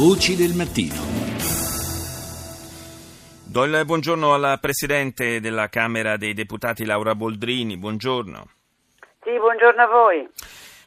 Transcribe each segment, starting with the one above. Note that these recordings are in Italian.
Voci del mattino. Do il buongiorno alla Presidente della Camera dei Deputati Laura Boldrini, buongiorno. Sì, buongiorno a voi.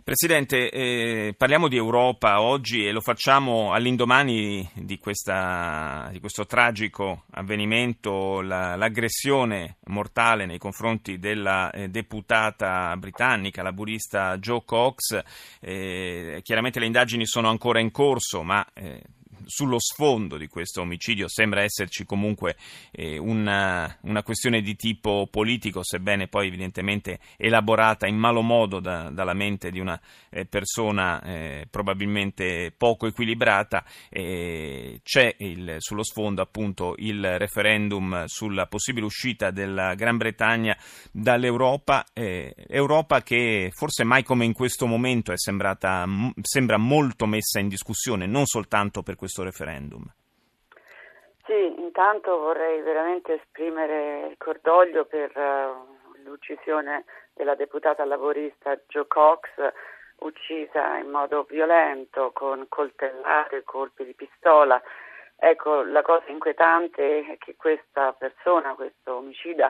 Presidente, eh, parliamo di Europa oggi e lo facciamo all'indomani di, questa, di questo tragico avvenimento, la, l'aggressione mortale nei confronti della eh, deputata britannica, laburista Jo Cox. Eh, chiaramente le indagini sono ancora in corso, ma eh, sullo sfondo di questo omicidio sembra esserci comunque eh, una, una, questione di tipo politico, sebbene poi evidentemente elaborata in malo modo da, dalla mente di una eh, persona eh, probabilmente poco equilibrata. c'è il, sullo sfondo appunto il referendum sulla possibile uscita della Gran Bretagna dall'Europa, eh, Europa che forse mai come in questo momento è sembrata, sembra molto messa in discussione, non soltanto per questo questo referendum? Sì, intanto vorrei veramente esprimere il cordoglio per uh, l'uccisione della deputata laborista Jo Cox, uccisa in modo violento con coltellate colpi di pistola. Ecco, la cosa inquietante è che questa persona, questo omicida,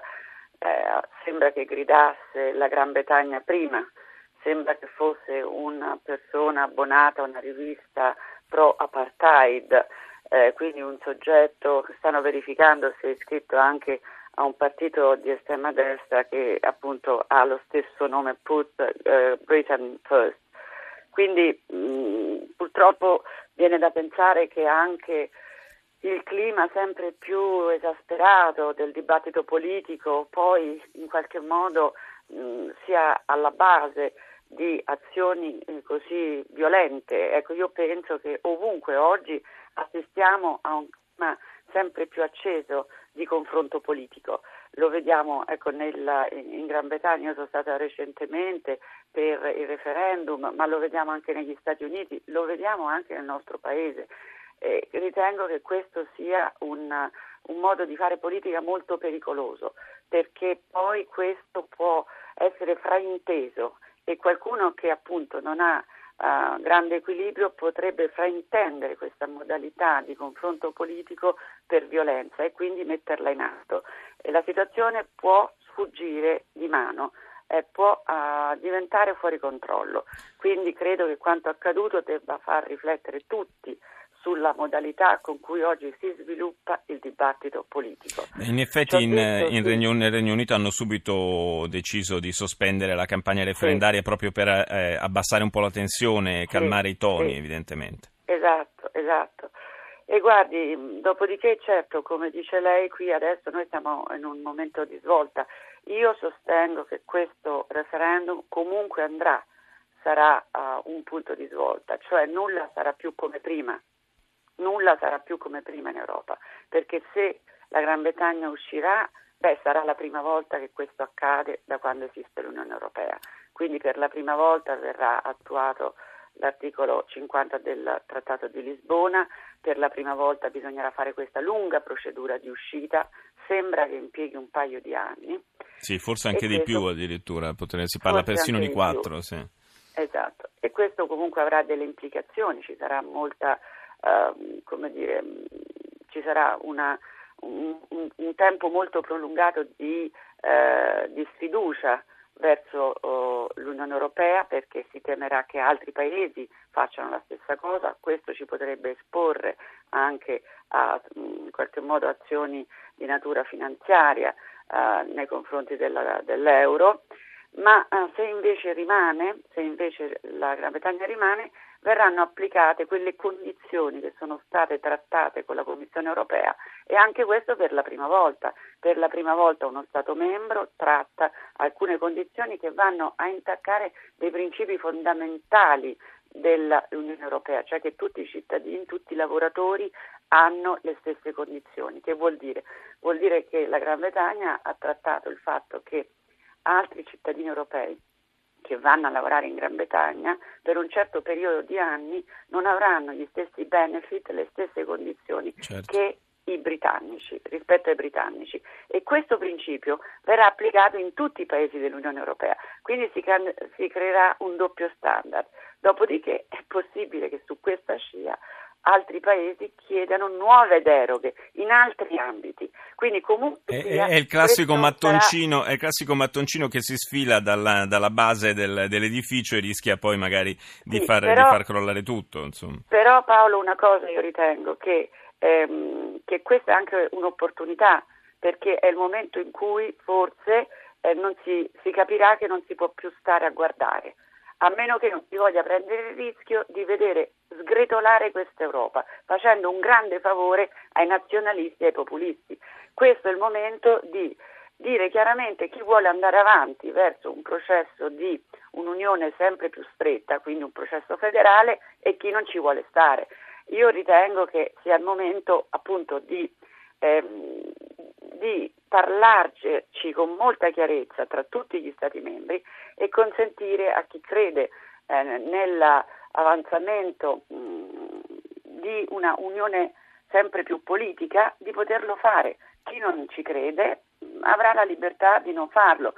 eh, sembra che gridasse la Gran Bretagna prima, sembra che fosse una persona abbonata a una rivista pro-apartheid, eh, quindi un soggetto che stanno verificando se è iscritto anche a un partito di estrema destra che appunto ha lo stesso nome Put eh, Britain First. Quindi mh, purtroppo viene da pensare che anche il clima sempre più esasperato del dibattito politico poi in qualche modo mh, sia alla base di azioni eh, così violente. Ecco, io penso che ovunque oggi assistiamo a un clima sempre più acceso di confronto politico. Lo vediamo ecco, nella, in Gran Bretagna, io sono stata recentemente per il referendum, ma lo vediamo anche negli Stati Uniti, lo vediamo anche nel nostro Paese. Eh, ritengo che questo sia un, un modo di fare politica molto pericoloso, perché poi questo può essere frainteso e qualcuno che appunto non ha uh, grande equilibrio potrebbe fraintendere questa modalità di confronto politico per violenza e quindi metterla in atto. E la situazione può sfuggire di mano. Eh, può uh, diventare fuori controllo. Quindi credo che quanto accaduto debba far riflettere tutti sulla modalità con cui oggi si sviluppa il dibattito politico. In effetti in, detto, in Regno, nel Regno Unito hanno subito deciso di sospendere la campagna referendaria sì. proprio per eh, abbassare un po' la tensione e calmare sì, i toni, sì. evidentemente. Esatto, esatto. E guardi, dopodiché certo, come dice lei, qui adesso noi siamo in un momento di svolta. Io sostengo che questo referendum comunque andrà, sarà uh, un punto di svolta, cioè nulla sarà più come prima nulla sarà più come prima in Europa, perché se la Gran Bretagna uscirà, beh, sarà la prima volta che questo accade da quando esiste l'Unione Europea. Quindi per la prima volta verrà attuato l'articolo 50 del Trattato di Lisbona, per la prima volta bisognerà fare questa lunga procedura di uscita, sembra che impieghi un paio di anni. Sì, forse anche e di questo, più addirittura, si parla persino di quattro. Sì. Esatto, e questo comunque avrà delle implicazioni, ci sarà molta uh, come dire, ci sarà una, un, un, tempo molto prolungato di, uh, di sfiducia verso uh, l'Unione Europea perché si temerà che altri paesi facciano la stessa cosa, questo ci potrebbe esporre anche a in qualche modo azioni di natura finanziaria uh, nei confronti della, dell'euro, ma uh, se invece rimane, se invece la Gran Bretagna rimane, verranno applicate quelle condizioni che sono state trattate con la Commissione europea e anche questo per la prima volta. Per la prima volta uno Stato membro tratta alcune condizioni che vanno a intaccare dei principi fondamentali dell'Unione Europea, cioè che tutti i cittadini, tutti i lavoratori hanno le stesse condizioni. Che vuol dire? Vuol dire che la Gran Bretagna ha trattato il fatto che altri cittadini europei che vanno a lavorare in Gran Bretagna per un certo periodo di anni non avranno gli stessi benefit, le stesse condizioni certo. che i britannici, rispetto ai britannici e questo principio verrà applicato in tutti i paesi dell'Unione Europea, quindi si, can- si creerà un doppio standard. Dopodiché è possibile che su questa scia altri paesi chiedano nuove deroghe in altri ambiti. Quindi comunque è, è, il classico mattoncino, sarà... è il classico mattoncino che si sfila dalla, dalla base del, dell'edificio e rischia poi magari di, sì, far, però, di far, crollare tutto. Insomma. Però Paolo una cosa io ritengo che, ehm, che questa è anche un'opportunità perché è il momento in cui forse eh, si, si capirà che non si può più stare a guardare a meno che non si voglia prendere il rischio di vedere sgretolare questa Europa, facendo un grande favore ai nazionalisti e ai populisti. Questo è il momento di dire chiaramente chi vuole andare avanti verso un processo di un'unione sempre più stretta, quindi un processo federale, e chi non ci vuole stare. Io ritengo che sia il momento appunto di, ehm, di parlarci con molta chiarezza tra tutti gli Stati membri e consentire a chi crede eh, nell'avanzamento mh, di una unione sempre più politica di poterlo fare. Chi non ci crede mh, avrà la libertà di non farlo.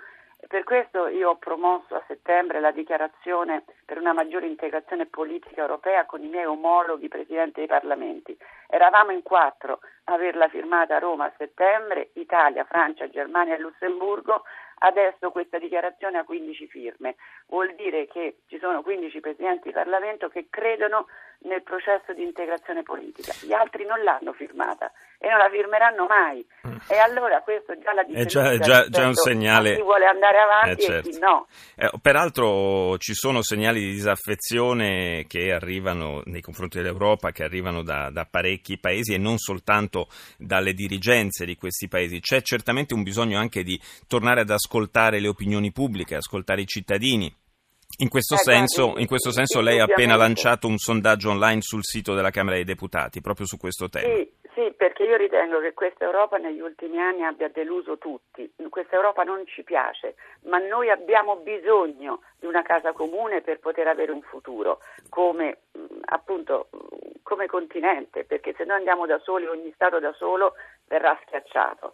Per questo io ho promosso a settembre la dichiarazione per una maggiore integrazione politica europea con i miei omologhi presidenti dei parlamenti. Eravamo in quattro a averla firmata a Roma a settembre, Italia, Francia, Germania e Lussemburgo. Adesso questa dichiarazione ha 15 firme, vuol dire che ci sono 15 presidenti di Parlamento che credono nel processo di integrazione politica. Gli altri non l'hanno firmata e non la firmeranno mai. Mm. E allora questo è già la differenza. È già, già, già un segnale. Chi vuole andare avanti eh, certo. e chi no. Eh, peraltro ci sono segnali di disaffezione che arrivano nei confronti dell'Europa, che arrivano da, da parecchi paesi e non soltanto dalle dirigenze di questi paesi. C'è certamente un bisogno anche di tornare ad ascoltare le opinioni pubbliche, ascoltare i cittadini. In questo, eh, senso, guardi, in questo senso lei ha appena lanciato un sondaggio online sul sito della Camera dei Deputati, proprio su questo tema. Sì, sì, perché io ritengo che questa Europa negli ultimi anni abbia deluso tutti. Questa Europa non ci piace, ma noi abbiamo bisogno di una casa comune per poter avere un futuro come, appunto, come continente, perché se noi andiamo da soli, ogni Stato da solo verrà schiacciato.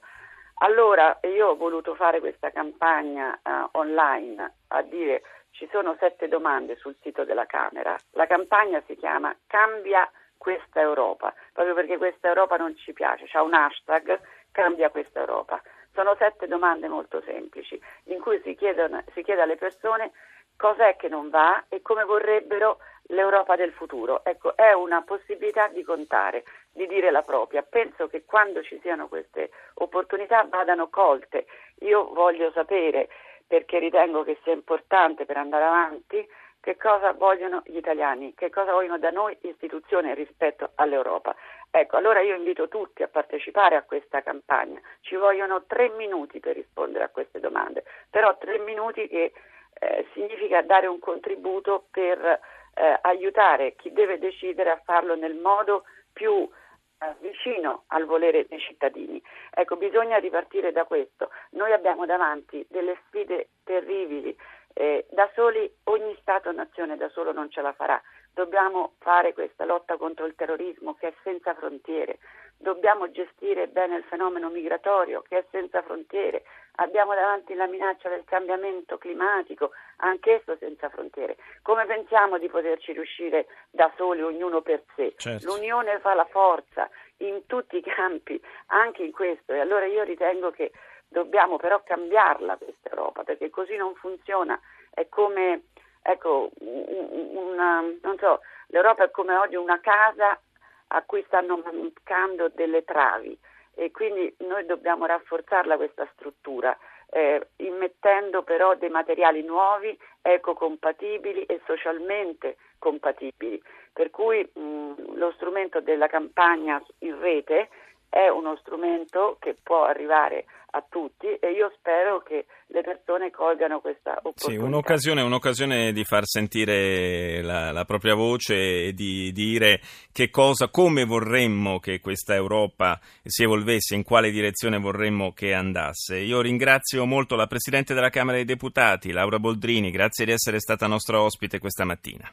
Allora io ho voluto fare questa campagna uh, online a dire ci sono sette domande sul sito della Camera. La campagna si chiama Cambia questa Europa, proprio perché questa Europa non ci piace. C'è un hashtag Cambia questa Europa. Sono sette domande molto semplici in cui si, chiedono, si chiede alle persone cos'è che non va e come vorrebbero l'Europa del futuro. Ecco, è una possibilità di contare, di dire la propria. Penso che quando ci siano queste opportunità vadano colte. Io voglio sapere perché ritengo che sia importante per andare avanti che cosa vogliono gli italiani, che cosa vogliono da noi istituzioni rispetto all'Europa. Ecco, allora io invito tutti a partecipare a questa campagna. Ci vogliono tre minuti per rispondere a queste domande, però tre minuti che eh, significa dare un contributo per eh, aiutare chi deve decidere a farlo nel modo più vicino al volere dei cittadini. Ecco, bisogna ripartire da questo. Noi abbiamo davanti delle sfide terribili, eh, da soli ogni Stato-nazione da solo non ce la farà. Dobbiamo fare questa lotta contro il terrorismo che è senza frontiere, dobbiamo gestire bene il fenomeno migratorio che è senza frontiere, abbiamo davanti la minaccia del cambiamento climatico, anch'esso senza frontiere. Come pensiamo di poterci riuscire da soli, ognuno per sé? Certo. L'unione fa la forza in tutti i campi, anche in questo, e allora io ritengo che dobbiamo però cambiarla questa Europa, perché così non funziona, è come, ecco, una, non so, l'Europa è come oggi una casa a cui stanno mancando delle travi e quindi noi dobbiamo rafforzarla questa struttura, eh, immettendo però dei materiali nuovi, ecocompatibili e socialmente compatibili. Per cui mh, lo strumento della campagna in rete è uno strumento che può arrivare a tutti e io spero che le persone colgano questa opportunità. Sì, un'occasione, un'occasione di far sentire la, la, propria voce e di dire che cosa, come vorremmo che questa Europa si evolvesse, in quale direzione vorremmo che andasse. Io ringrazio molto la Presidente della Camera dei Deputati, Laura Boldrini, grazie di essere stata nostra ospite questa mattina.